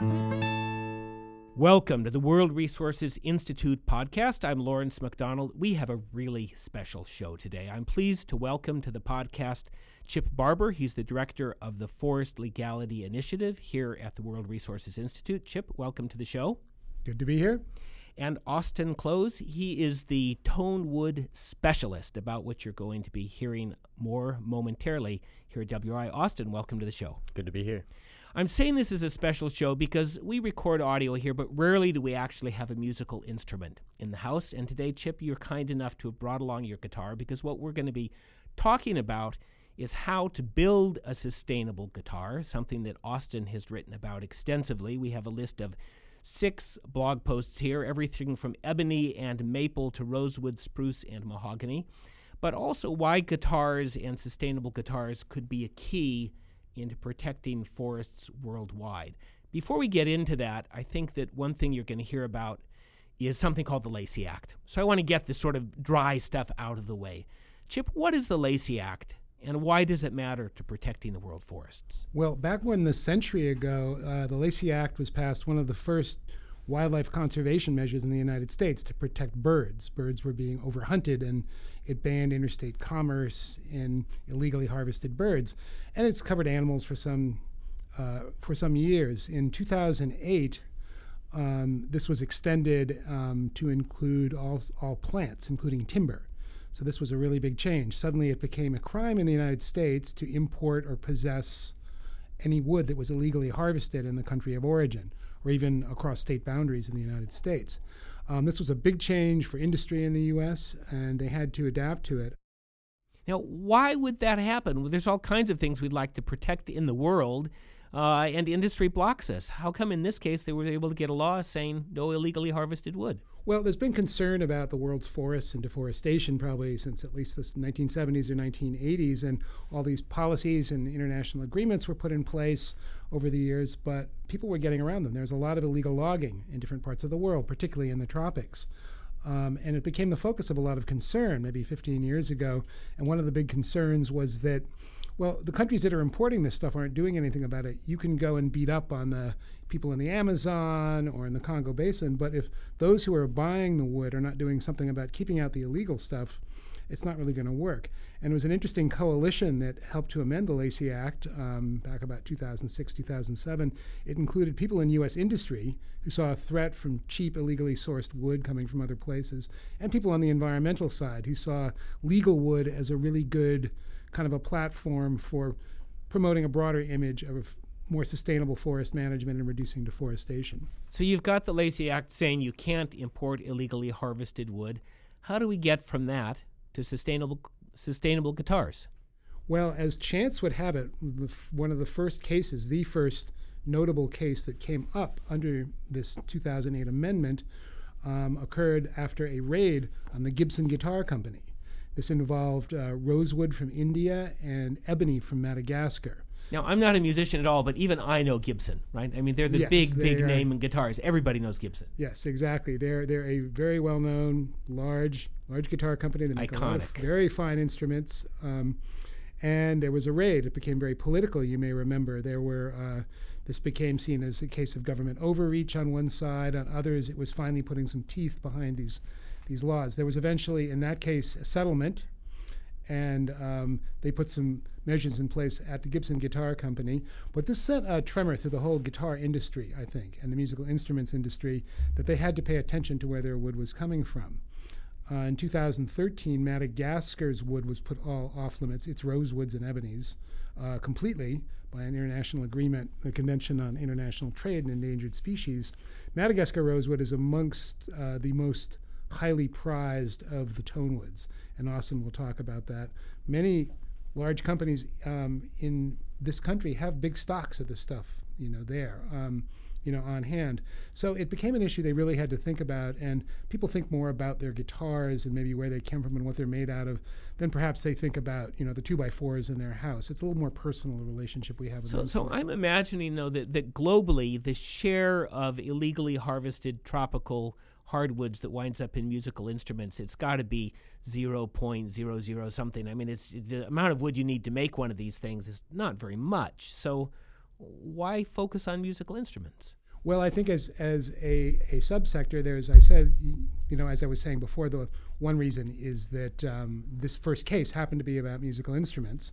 Welcome to the World Resources Institute podcast. I'm Lawrence MacDonald. We have a really special show today. I'm pleased to welcome to the podcast Chip Barber. He's the director of the Forest Legality Initiative here at the World Resources Institute. Chip, welcome to the show. Good to be here. And Austin Close, he is the tone wood specialist, about which you're going to be hearing more momentarily here at WRI. Austin, welcome to the show. Good to be here. I'm saying this is a special show because we record audio here, but rarely do we actually have a musical instrument in the house. And today, Chip, you're kind enough to have brought along your guitar because what we're going to be talking about is how to build a sustainable guitar, something that Austin has written about extensively. We have a list of six blog posts here, everything from ebony and maple to rosewood, spruce, and mahogany, but also why guitars and sustainable guitars could be a key into protecting forests worldwide. Before we get into that, I think that one thing you're going to hear about is something called the Lacey Act. So I want to get this sort of dry stuff out of the way. Chip, what is the Lacey Act? And why does it matter to protecting the world forests? Well, back than a century ago, uh, the Lacey Act was passed, one of the first wildlife conservation measures in the United States to protect birds. Birds were being overhunted, and it banned interstate commerce in illegally harvested birds. And it's covered animals for some uh, for some years. In 2008, um, this was extended um, to include all all plants, including timber. So this was a really big change. Suddenly, it became a crime in the United States to import or possess any wood that was illegally harvested in the country of origin or even across state boundaries in the United States. Um, this was a big change for industry in the U.S., and they had to adapt to it. Now, why would that happen? Well, there's all kinds of things we'd like to protect in the world, uh, and industry blocks us. How come in this case they were able to get a law saying no illegally harvested wood? Well, there's been concern about the world's forests and deforestation probably since at least the 1970s or 1980s, and all these policies and international agreements were put in place over the years, but people were getting around them. There's a lot of illegal logging in different parts of the world, particularly in the tropics. Um, and it became the focus of a lot of concern maybe 15 years ago. And one of the big concerns was that, well, the countries that are importing this stuff aren't doing anything about it. You can go and beat up on the people in the Amazon or in the Congo Basin, but if those who are buying the wood are not doing something about keeping out the illegal stuff, it's not really going to work. And it was an interesting coalition that helped to amend the Lacey Act um, back about 2006, 2007. It included people in U.S. industry who saw a threat from cheap, illegally sourced wood coming from other places, and people on the environmental side who saw legal wood as a really good kind of a platform for promoting a broader image of more sustainable forest management and reducing deforestation. So you've got the Lacey Act saying you can't import illegally harvested wood. How do we get from that to sustainable sustainable guitars? Well, as chance would have it, one of the first cases, the first notable case that came up under this 2008 amendment, um, occurred after a raid on the Gibson Guitar Company. This involved uh, rosewood from India and ebony from Madagascar. Now, I'm not a musician at all, but even I know Gibson, right? I mean, they're the yes, big, they big are. name in guitars. Everybody knows Gibson. Yes, exactly. They're they're a very well known, large, large guitar company. They make a lot of very fine instruments. Um, and there was a raid. It became very political. You may remember there were. Uh, this became seen as a case of government overreach on one side. On others, it was finally putting some teeth behind these these laws. There was eventually, in that case, a settlement, and um, they put some measures in place at the Gibson Guitar Company. But this sent a tremor through the whole guitar industry, I think, and the musical instruments industry, that they had to pay attention to where their wood was coming from. Uh, in 2013, Madagascar's wood was put all off limits, its rosewoods and ebonies, uh, completely by an international agreement, the Convention on International Trade in Endangered Species. Madagascar rosewood is amongst uh, the most highly prized of the tonewoods, and Austin will talk about that. Many large companies um, in this country have big stocks of this stuff, you know, there. Um, you know, on hand. So it became an issue they really had to think about, and people think more about their guitars and maybe where they came from and what they're made out of than perhaps they think about, you know, the two by fours in their house. It's a little more personal relationship we have with So, so I'm imagining though that, that globally the share of illegally harvested tropical hardwoods that winds up in musical instruments, it's got to be 0.00 something. I mean, it's the amount of wood you need to make one of these things is not very much. So why focus on musical instruments? Well, I think as as a, a subsector, there's I said, you know, as I was saying before, the one reason is that um, this first case happened to be about musical instruments.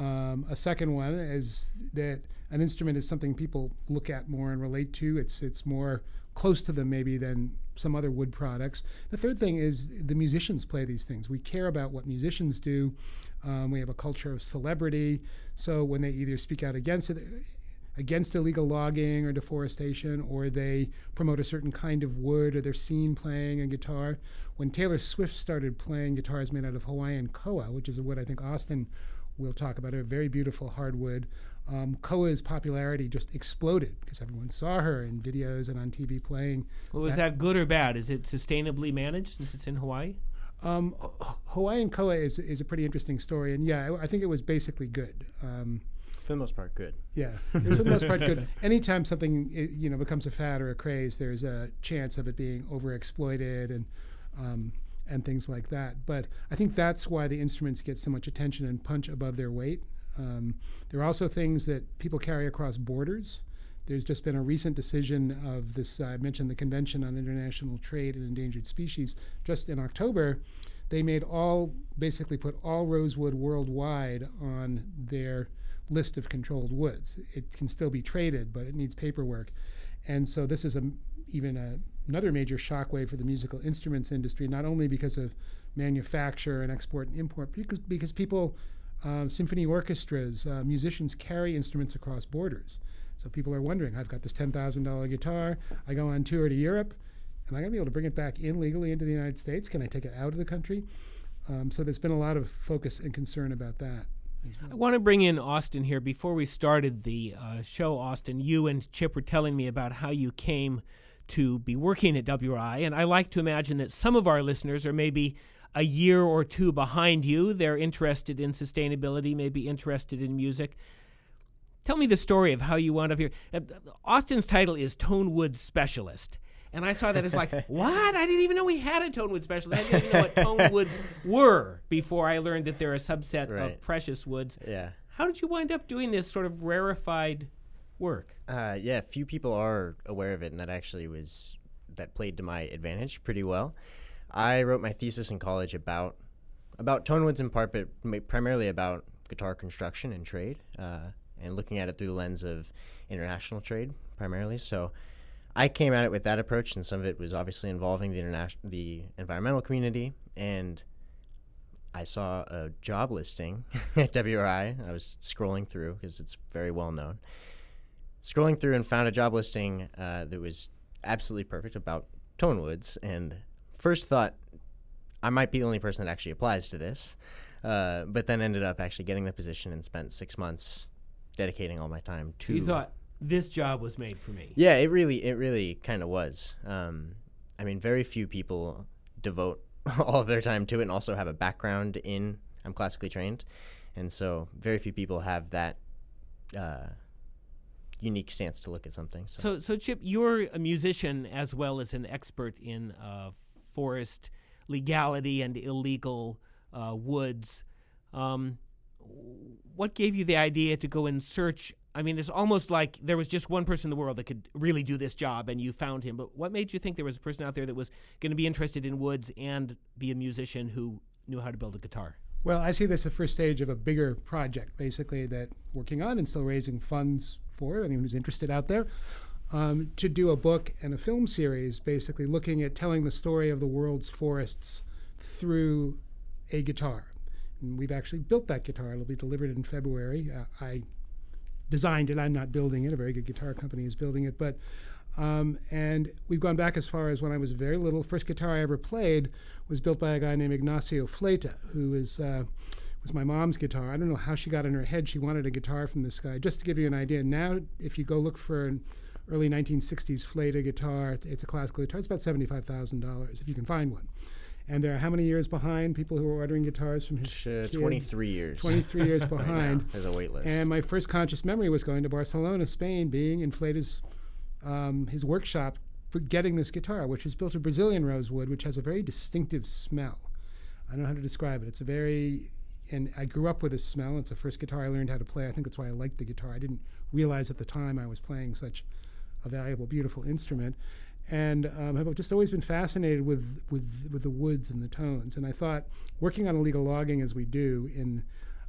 Um, a second one is that an instrument is something people look at more and relate to. It's it's more close to them maybe than some other wood products. The third thing is the musicians play these things. We care about what musicians do. Um, we have a culture of celebrity. So when they either speak out against it, against illegal logging or deforestation, or they promote a certain kind of wood, or they're seen playing a guitar. When Taylor Swift started playing guitars made out of Hawaiian koa, which is a wood I think Austin will talk about, a very beautiful hardwood, um, Koa's popularity just exploded because everyone saw her in videos and on TV playing. Well, was that, that good or bad? Is it sustainably managed since it's in Hawaii? Um, Hawaiian Koa is, is a pretty interesting story, and yeah, I, I think it was basically good. Um, for the most part, good. Yeah, for the most part, good. Anytime something you know becomes a fad or a craze, there's a chance of it being overexploited and um, and things like that. But I think that's why the instruments get so much attention and punch above their weight. Um, there are also things that people carry across borders. There's just been a recent decision of this. Uh, I mentioned the Convention on International Trade in Endangered Species. Just in October, they made all basically put all rosewood worldwide on their list of controlled woods. It can still be traded, but it needs paperwork. And so this is a, even a, another major shockwave for the musical instruments industry, not only because of manufacture and export and import, because, because people, uh, symphony orchestras, uh, musicians carry instruments across borders. So people are wondering, I've got this $10,000 guitar, I go on tour to Europe, am I going to be able to bring it back in legally into the United States? Can I take it out of the country? Um, so there's been a lot of focus and concern about that. I want to bring in Austin here. Before we started the uh, show, Austin, you and Chip were telling me about how you came to be working at WRI, and I like to imagine that some of our listeners are maybe a year or two behind you. They're interested in sustainability, maybe interested in music. Tell me the story of how you wound up here. Uh, Austin's title is Tonewood Specialist. And I saw that as like, what? I didn't even know we had a tonewood specialist. I didn't even know what tonewoods were before I learned that they're a subset right. of precious woods. Yeah. How did you wind up doing this sort of rarefied work? Uh, yeah, few people are aware of it, and that actually was that played to my advantage pretty well. I wrote my thesis in college about about tonewoods in part, but primarily about guitar construction and trade, uh, and looking at it through the lens of international trade primarily. So I came at it with that approach, and some of it was obviously involving the international, the environmental community. And I saw a job listing at WRI. I was scrolling through because it's very well known. Scrolling through and found a job listing uh, that was absolutely perfect about Tonewoods. And first thought, I might be the only person that actually applies to this. Uh, but then ended up actually getting the position and spent six months dedicating all my time to. You thought this job was made for me. Yeah, it really, it really kind of was. Um, I mean, very few people devote all of their time to it and also have a background in. I'm classically trained, and so very few people have that uh, unique stance to look at something. So. so, so Chip, you're a musician as well as an expert in uh, forest legality and illegal uh, woods. Um, what gave you the idea to go and search I mean, it's almost like there was just one person in the world that could really do this job, and you found him. But what made you think there was a person out there that was going to be interested in woods and be a musician who knew how to build a guitar? Well, I see this as the first stage of a bigger project, basically, that working on and still raising funds for anyone who's interested out there. Um, to do a book and a film series, basically looking at telling the story of the world's forests through a guitar. And we've actually built that guitar. It'll be delivered in February. Uh, I designed it. I'm not building it. A very good guitar company is building it. But um, and we've gone back as far as when I was very little. First guitar I ever played was built by a guy named Ignacio Fleta, who is uh, was my mom's guitar. I don't know how she got in her head she wanted a guitar from this guy. Just to give you an idea, now if you go look for an early 1960s Fleta guitar, it's a classical guitar. It's about $75,000 if you can find one. And there are how many years behind people who are ordering guitars from his uh, 23 years. 23 years behind. There's a wait list. And my first conscious memory was going to Barcelona, Spain, being in Fleta's um, his workshop for getting this guitar, which is built of Brazilian rosewood, which has a very distinctive smell. I don't know how to describe it. It's a very and I grew up with this smell. It's the first guitar I learned how to play. I think that's why I liked the guitar. I didn't realize at the time I was playing such a valuable, beautiful instrument, and um, have just always been fascinated with, with with the woods and the tones. And I thought, working on illegal logging as we do in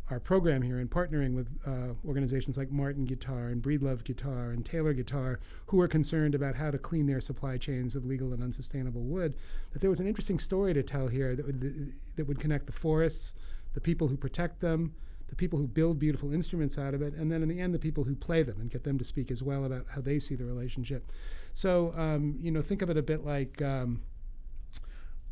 our program here and partnering with uh, organizations like Martin Guitar and Breedlove Guitar and Taylor Guitar, who are concerned about how to clean their supply chains of legal and unsustainable wood, that there was an interesting story to tell here that would, that would connect the forests, the people who protect them, the people who build beautiful instruments out of it, and then in the end, the people who play them and get them to speak as well about how they see the relationship. So, um, you know, think of it a bit like. Um,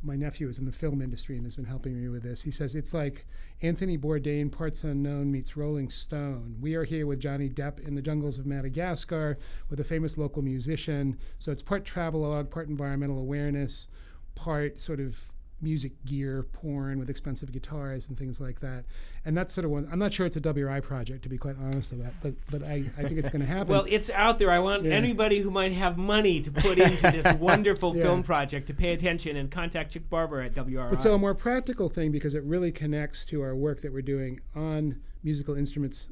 my nephew is in the film industry and has been helping me with this. He says it's like Anthony Bourdain, Parts Unknown meets Rolling Stone. We are here with Johnny Depp in the jungles of Madagascar with a famous local musician. So it's part travelogue, part environmental awareness, part sort of music gear porn with expensive guitars and things like that. And that's sort of one. I'm not sure it's a WRI project to be quite honest about, but but I, I think it's going to happen. well, it's out there. I want yeah. anybody who might have money to put into this wonderful yeah. film project to pay attention and contact Chip Barber at WRI. But so a more practical thing because it really connects to our work that we're doing on musical instruments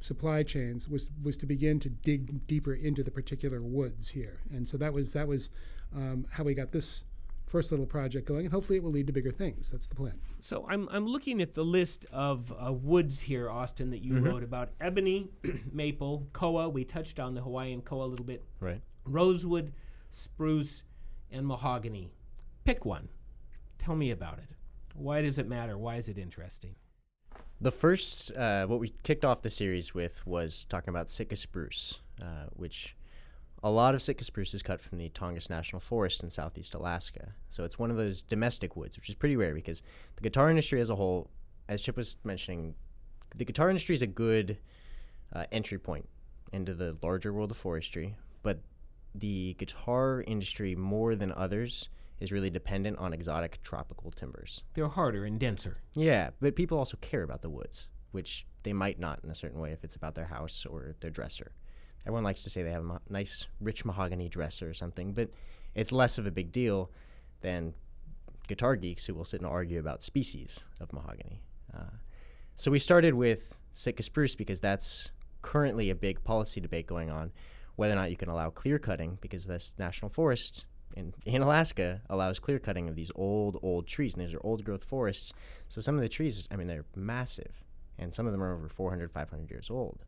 supply chains was was to begin to dig deeper into the particular woods here, and so that was that was um, how we got this first little project going, and hopefully it will lead to bigger things. That's the plan. So I'm, I'm looking at the list of uh, woods here, Austin, that you mm-hmm. wrote about ebony, maple, koa. We touched on the Hawaiian koa a little bit. Right. Rosewood, spruce, and mahogany. Pick one. Tell me about it. Why does it matter? Why is it interesting? The first, uh, what we kicked off the series with was talking about Sitka spruce, uh, which a lot of Sitka spruce is cut from the Tongass National Forest in southeast Alaska. So it's one of those domestic woods, which is pretty rare because the guitar industry as a whole, as Chip was mentioning, the guitar industry is a good uh, entry point into the larger world of forestry. But the guitar industry, more than others, is really dependent on exotic tropical timbers. They're harder and denser. Yeah, but people also care about the woods, which they might not in a certain way if it's about their house or their dresser. Everyone likes to say they have a nice, rich mahogany dresser or something, but it's less of a big deal than guitar geeks who will sit and argue about species of mahogany. Uh, so we started with Sitka spruce because that's currently a big policy debate going on whether or not you can allow clear cutting because this national forest in, in Alaska allows clear cutting of these old, old trees. And these are old growth forests. So some of the trees, I mean, they're massive. And some of them are over 400, 500 years old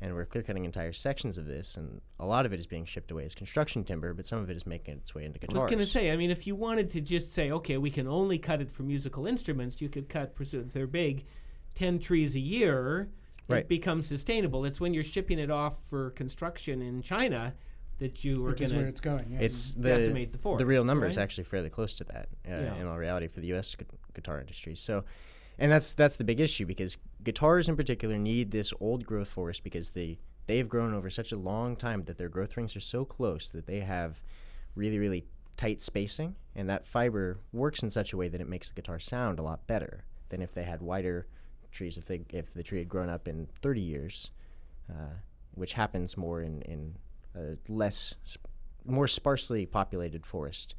and we're clear cutting entire sections of this, and a lot of it is being shipped away as construction timber, but some of it is making its way into guitars. I was going to say, I mean, if you wanted to just say, okay, we can only cut it for musical instruments, you could cut, if they're big, 10 trees a year. Right. It becomes sustainable. It's when you're shipping it off for construction in China that you are going to where it's going. Yeah. It's the, decimate the forest. The real number right? is actually fairly close to that uh, Yeah. in all reality for the U.S. gu- guitar industry. So, and that's that's the big issue because guitars in particular need this old growth forest because they they've grown over such a long time that their growth rings are so close that they have really really tight spacing, and that fiber works in such a way that it makes the guitar sound a lot better than if they had wider trees. If they if the tree had grown up in 30 years, uh, which happens more in in a less sp- more sparsely populated forest.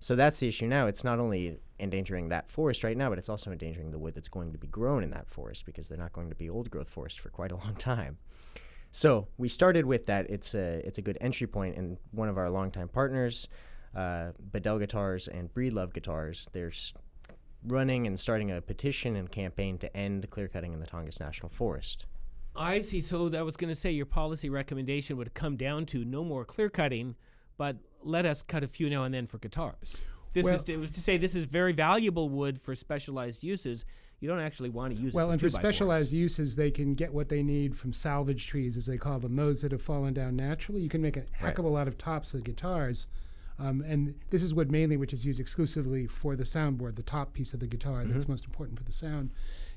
So that's the issue now. It's not only endangering that forest right now, but it's also endangering the wood that's going to be grown in that forest because they're not going to be old growth forest for quite a long time. So we started with that. It's a it's a good entry point, and one of our longtime partners, uh, Bedell Guitars and Breedlove Guitars, they're running and starting a petition and campaign to end clear cutting in the Tongass National Forest. I see. So I was going to say your policy recommendation would come down to no more clear cutting, but let us cut a few now and then for guitars. This Well- is to, to say this is very valuable wood for specialized uses. You don't actually want to use Well, it. and for specialized uses, they can get what they need from salvage trees, as they call them, those that have fallen down naturally. You can make a heck Right. of a lot of tops of guitars. Um, and this is wood mainly, which is used exclusively for the soundboard, the top piece of the guitar Mm-hmm. that's most important for the sound.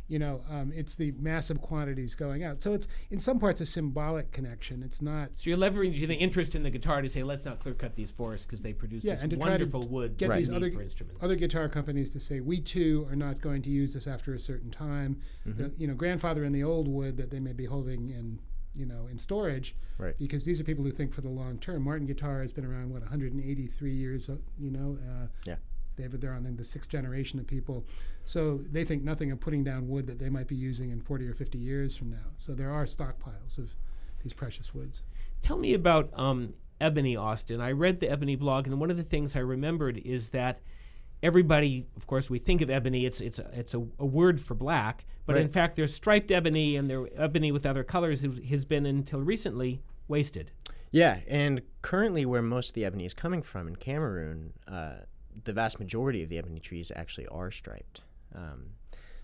You know, um, it's the massive quantities going out. So it's in some parts a symbolic connection. It's not So you're leveraging the interest in the guitar to say, let's not clear cut these forests because they produce Yeah, this and to try to wonderful wood get that we these other- for instruments. other guitar companies to say we too are not going to use this after a certain time. Mm-hmm. The, you know, grandfather in the old wood that they may be holding in you know in storage, Right. because these are people who think for the long term. Martin Guitar has been around what 183 years. uh, You know, uh, Yeah. They've, they're on in the sixth generation of people, so they think nothing of putting down wood that they might be using in 40 or 50 years from now. So there are stockpiles of these precious woods. Tell me about um, Ebony, Austin. I read the Ebony blog, and one of the things I remembered is that everybody, of course, we think of ebony. It's it's a, it's a, a word for black, but in fact, there's striped ebony and there ebony with other colors that has been until recently wasted. Yeah, and currently, where most of the ebony is coming from in Cameroon, uh, the vast majority of the ebony trees actually are striped. Um,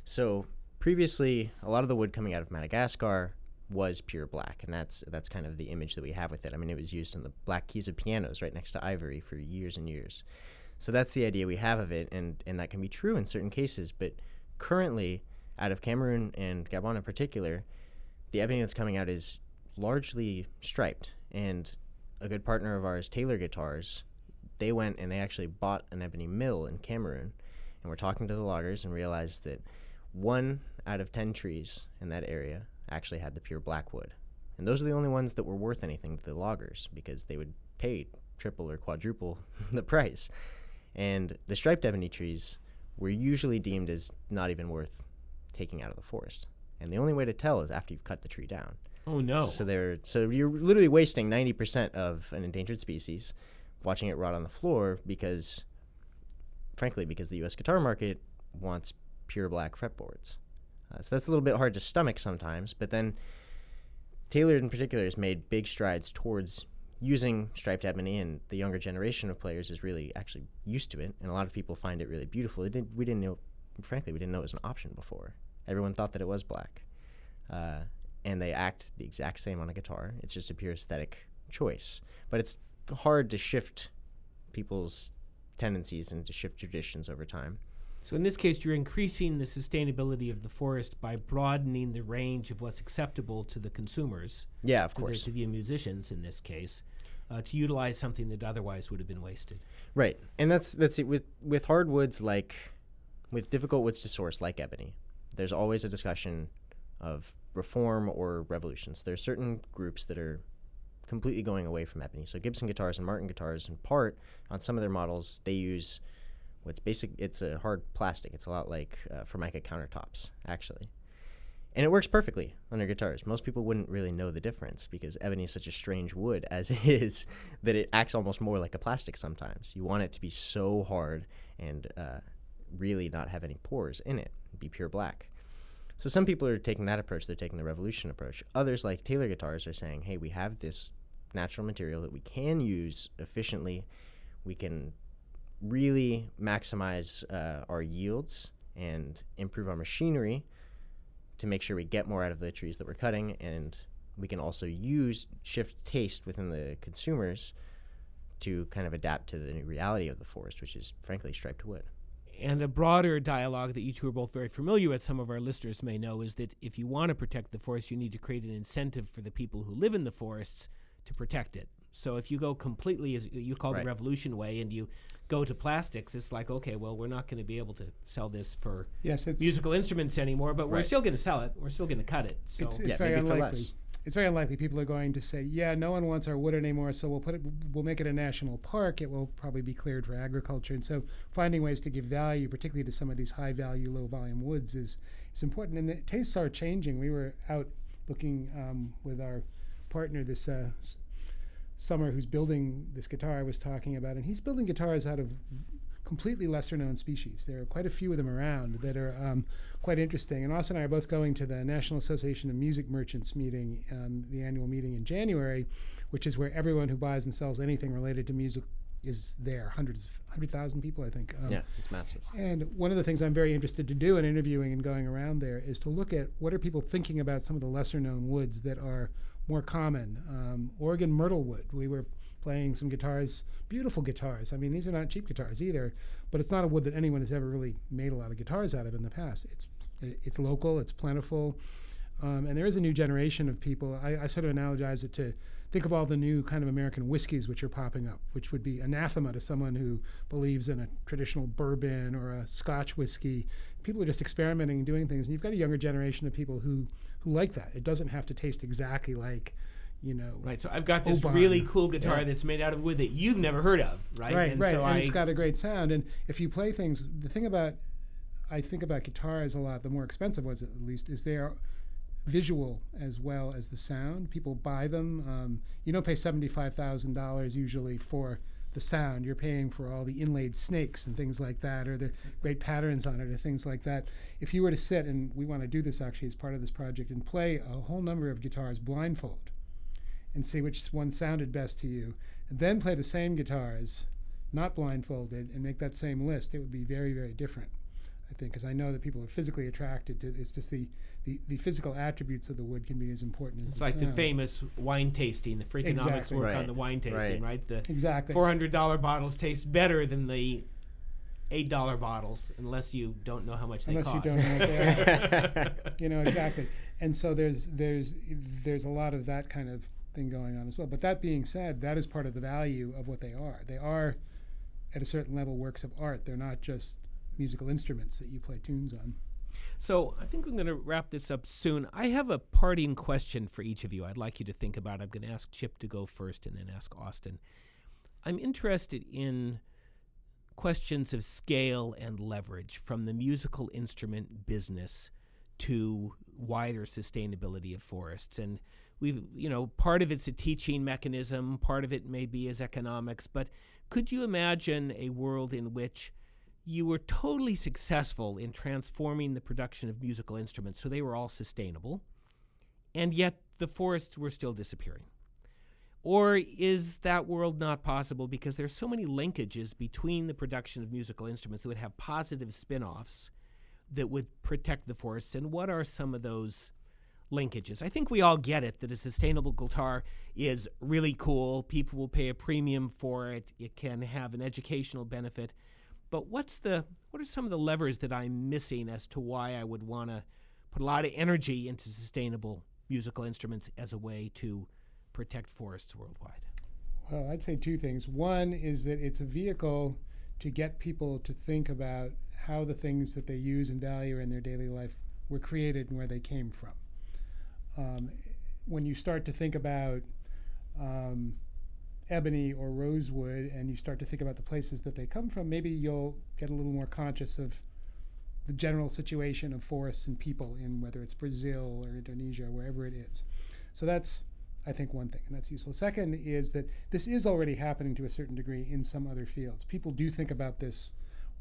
so previously, a lot of the wood coming out of Madagascar was pure black, and that's that's kind of the image that we have with it. I mean, it was used in the black keys of pianos right next to ivory for years and years. So that's the idea we have of it, and and that can be true in certain cases. But currently, out of Cameroon and Gabon in particular, the ebony that's coming out is largely striped. And a good partner of ours, Taylor Guitars, they went and they actually bought an ebony mill in Cameroon. And we're talking to the loggers and realized that one out of 10 trees in that area actually had the pure blackwood. And those are the only ones that were worth anything to the loggers because they would pay triple or quadruple the price. And the striped ebony trees were usually deemed as not even worth taking out of the forest. And the only way to tell is after you've cut the tree down. Oh no! So they're so you're literally wasting ninety percent of an endangered species, watching it rot on the floor because, frankly, because the U.S. guitar market wants pure black fretboards. Uh, so that's a little bit hard to stomach sometimes. But then, Taylor in particular has made big strides towards using striped ebony, and the younger generation of players is really actually used to it, and a lot of people find it really beautiful. It didn't, we didn't know, frankly, we didn't know it was an option before. Everyone thought that it was black. Uh, and they act the exact same on a guitar. It's just a pure aesthetic choice. But it's hard to shift people's tendencies and to shift traditions over time. So in this case, you're increasing the sustainability of the forest by broadening the range of what's acceptable to the consumers, Yeah, of to the, course. to the musicians in this case, uh, to utilize something that otherwise would have been wasted. Right. And that's that's it with with hardwoods like with difficult woods to source like ebony. There's always a discussion of reform or revolutions. There are certain groups that are completely going away from ebony. So Gibson guitars and Martin guitars in part on some of their models they use what's basic it's a hard plastic. It's a lot like uh, Formica countertops actually. And it works perfectly on their guitars. Most people wouldn't really know the difference because ebony is such a strange wood as it is that it acts almost more like a plastic sometimes. You want it to be so hard and uh, really not have any pores in it, be pure black. So some people are taking that approach. They're taking the revolution approach. Others, like Taylor Guitars, are saying, "Hey, we have this natural material that we can use efficiently. We can really maximize uh, our yields and improve our machinery to make sure we get more out of the trees that we're cutting, and we can also use shift taste within the consumers to kind of adapt to the new reality of the forest, which is frankly striped wood." And a broader dialogue that you two are both very familiar with, some of our listeners may know, is that if you want to protect the forest, you need to create an incentive for the people who live in the forests to protect it. So if you go completely, as you call Right. the revolution way, and you go to plastics, it's like, okay, well, we're not going to be able to sell this for Yes, it's musical instruments anymore, but we're Right. still going to sell it. We're still going to cut it. So it's, it's Yeah, very maybe for unlikely. less. It's very unlikely people are going to say, "Yeah, no one wants our wood anymore, so we'll put it. We'll make it a national park. It will probably be cleared for agriculture." And so, finding ways to give value, particularly to some of these high value, low volume woods, is is important. And the tastes are changing. We were out looking um, with our partner this uh, s- summer, who's building this guitar I was talking about, and he's building guitars out of completely lesser known species. There are quite a few of them around that are um, quite interesting. And Austin and I are both going to the National Association of Music Merchants meeting, um, the annual meeting in January, which is where everyone who buys and sells anything related to music is there. Hundreds, hundred thousand people, I think. Um, Yeah, it's massive. and one of the things I'm very interested to do in interviewing and going around there is to look at what are people thinking about some of the lesser known woods that are more common. Um, Oregon myrtle wood. We were playing some guitars, beautiful guitars. I mean, these are not cheap guitars either, but it's not a wood that anyone has ever really made a lot of guitars out of in the past. It's it's local, it's plentiful, um, and there is a new generation of people. I, I sort of analogize it to think of all the new kind of American whiskeys which are popping up, which would be anathema to someone who believes in a traditional bourbon or a Scotch whiskey. People are just experimenting and doing things, and you've got a younger generation of people who who like that. It doesn't have to taste exactly like, you know, right. So I've got this Oban. really cool guitar Yeah. that's made out of wood that you've never heard of, right? right, and right, So and I, it's got a great sound. And if you play things, the thing about I think about guitars a lot, the more expensive ones at least, is they are visual as well as the sound. People buy them. Um, you don't pay $75,000 usually for the sound. You're paying for all the inlaid snakes and things like that, or the great patterns on it, or things like that. If you were to sit, and we want to do this actually as part of this project, and play a whole number of guitars blindfold and see which one sounded best to you, and then play the same guitars, not blindfolded, and make that same list, it would be very, very different. I think, because I know that people are physically attracted to. It's just the, the, the physical attributes of the wood can be as important as It's the like the famous wine tasting. The Freakonomics Exactly. work on the wine tasting, right? The Exactly. four hundred dollar bottles taste better than the eight dollar bottles, unless you don't know how much they Unless you cost. don't know what they you know exactly and so there's there's there's a lot of that kind of thing going on as well but that being said that is part of the value of what they are they are at a certain level works of art they're not just musical instruments that you play tunes on So I think I'm going to wrap this up soon. I have a parting question for each of you. I'd like you to think about. I'm going to ask Chip to go first, and then ask Austin. I'm interested in questions of scale and leverage from the musical instrument business to wider sustainability of forests and we've you know part of it's a teaching mechanism part of it maybe is economics but could you imagine a world in which you were totally successful in transforming the production of musical instruments so they were all sustainable and yet the forests were still disappearing. Or is that world not possible because there's so many linkages between the production of musical instruments that would have positive spin-offs that would protect the forests and what are some of those linkages? I think we all get it that a sustainable guitar is really cool. People will pay a premium for it. It can have an educational benefit but what's the what are some of the levers that i'm missing as to why i would want to put a lot of energy into sustainable musical instruments as a way to protect forests worldwide? Well i'd say two things. One is that it's a vehicle to get people to think about how the things that they use and value in their daily life were created and where they came from. Um, when you start to think about um, ebony or rosewood and you start to think about the places that they come from, maybe you'll get a little more conscious of the general situation of forests and people in whether it's Brazil or Indonesia or wherever it is. So that's, I think, one thing, and that's useful. Second is that this is already happening to a certain degree in some other fields. People do think about this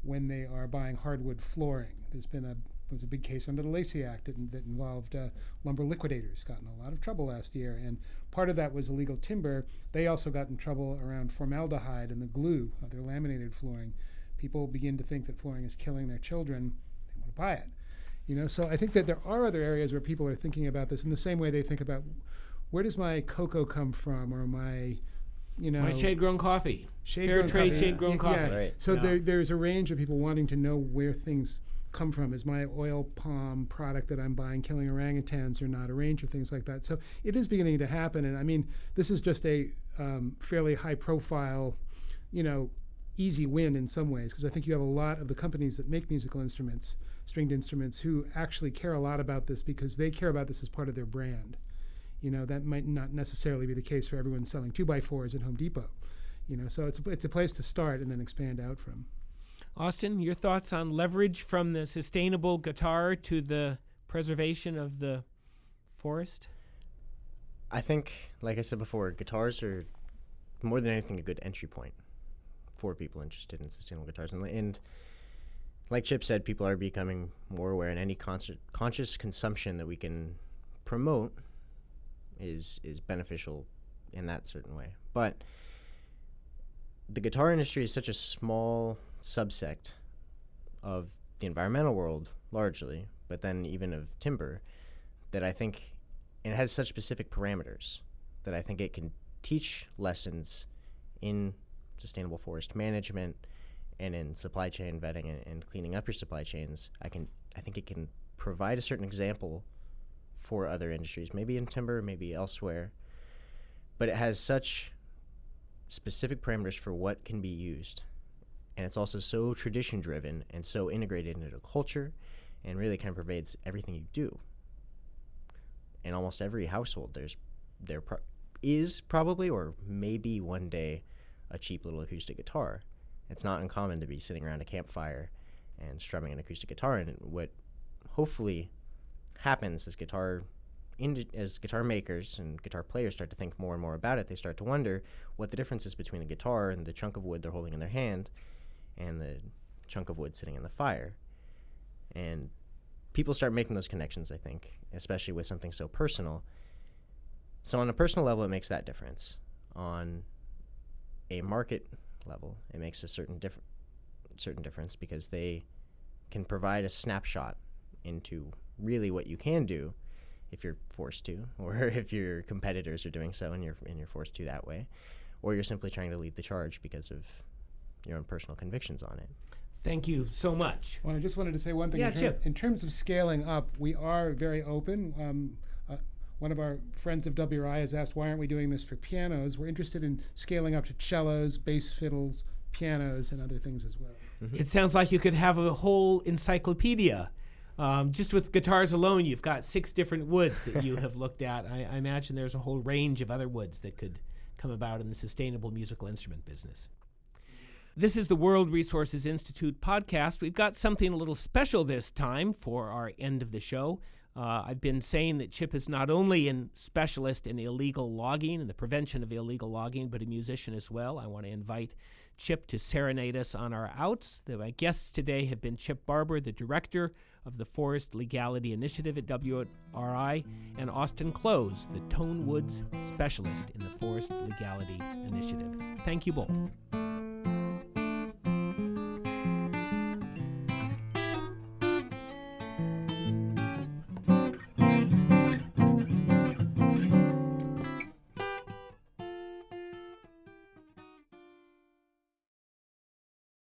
when they are buying hardwood flooring. There's been a there was a big case under the Lacey Act that, that involved uh, lumber liquidators got in a lot of trouble last year, and part of that was illegal timber. They also got in trouble around formaldehyde and the glue of their laminated flooring. People begin to think that flooring is killing their children. They want to buy it, you know. So I think that there are other areas where people are thinking about this in the same way they think about where does my cocoa come from or my you know my shade grown coffee shade fair grown trade coffee. shade grown Yeah, coffee yeah. Right. So Yeah. there, there's a range of people wanting to know where things come from. Is my oil palm product that I'm buying killing orangutans or not? A of things like that. So it is beginning to happen. And I mean, this is just a um, fairly high profile, you know, easy win in some ways because I think you have a lot of the companies that make musical instruments, stringed instruments, who actually care a lot about this because they care about this as part of their brand. You know, that might not necessarily be the case for everyone selling two by fours at Home Depot. You know, so it's a, it's a place to start and then expand out from. Austin, your thoughts on leverage from the sustainable guitar to the preservation of the forest? I think, like I said before, guitars are more than anything a good entry point for people interested in sustainable guitars. And, and like Chip said, people are becoming more aware, and any conscious conscious consumption that we can promote is is beneficial in that certain way. But the guitar industry is such a small subsect of the environmental world, largely, but then even of timber, that I think it has such specific parameters that I think it can teach lessons in sustainable forest management and in supply chain vetting and, and cleaning up your supply chains. I can I think it can provide a certain example for other industries, maybe in timber, maybe elsewhere. But it has such specific parameters for what can be used. And it's also so tradition driven and so integrated into culture and really kind of pervades everything you do. In almost every household there's there pro- is probably or maybe one day a cheap little acoustic guitar. It's not uncommon to be sitting around a campfire and strumming an acoustic guitar and what hopefully happens as guitar as guitar makers and guitar players start to think more and more about it, they start to wonder what the difference is between the guitar and the chunk of wood they're holding in their hand and the chunk of wood sitting in the fire. And people start making those connections, I think, especially with something so personal. So, on a personal level, it makes that difference. On a market level, it makes a certain, diff- certain difference because they can provide a snapshot into really what you can do if you're forced to, or if your competitors are doing so and you're and you're forced to that way, or you're simply trying to lead the charge because of your own personal convictions on it. Thank you so much. Well, I just wanted to say one thing. Yeah, in, ter- Chip. in terms of scaling up, we are very open. Um, uh, one of our friends of WRI has asked, why aren't we doing this for pianos? We're interested in scaling up to cellos, bass fiddles, pianos, and other things as well. It sounds like you could have a whole encyclopedia. Um, just with guitars alone, you've got six different woods that you have looked at. I, I imagine there's a whole range of other woods that could come about in the sustainable musical instrument business. This is the World Resources Institute podcast. We've got something a little special this time for our end of the show. Uh, I've been saying that Chip is not only a specialist in illegal logging and the prevention of illegal logging, but a musician as well. I want to invite Chip to serenade us on our outs. The, my guests today have been Chip Barber, the director of the Forest Legality Initiative at WRI, and Austin Close, the Tone Woods specialist in the Forest Legality Initiative. Thank you both.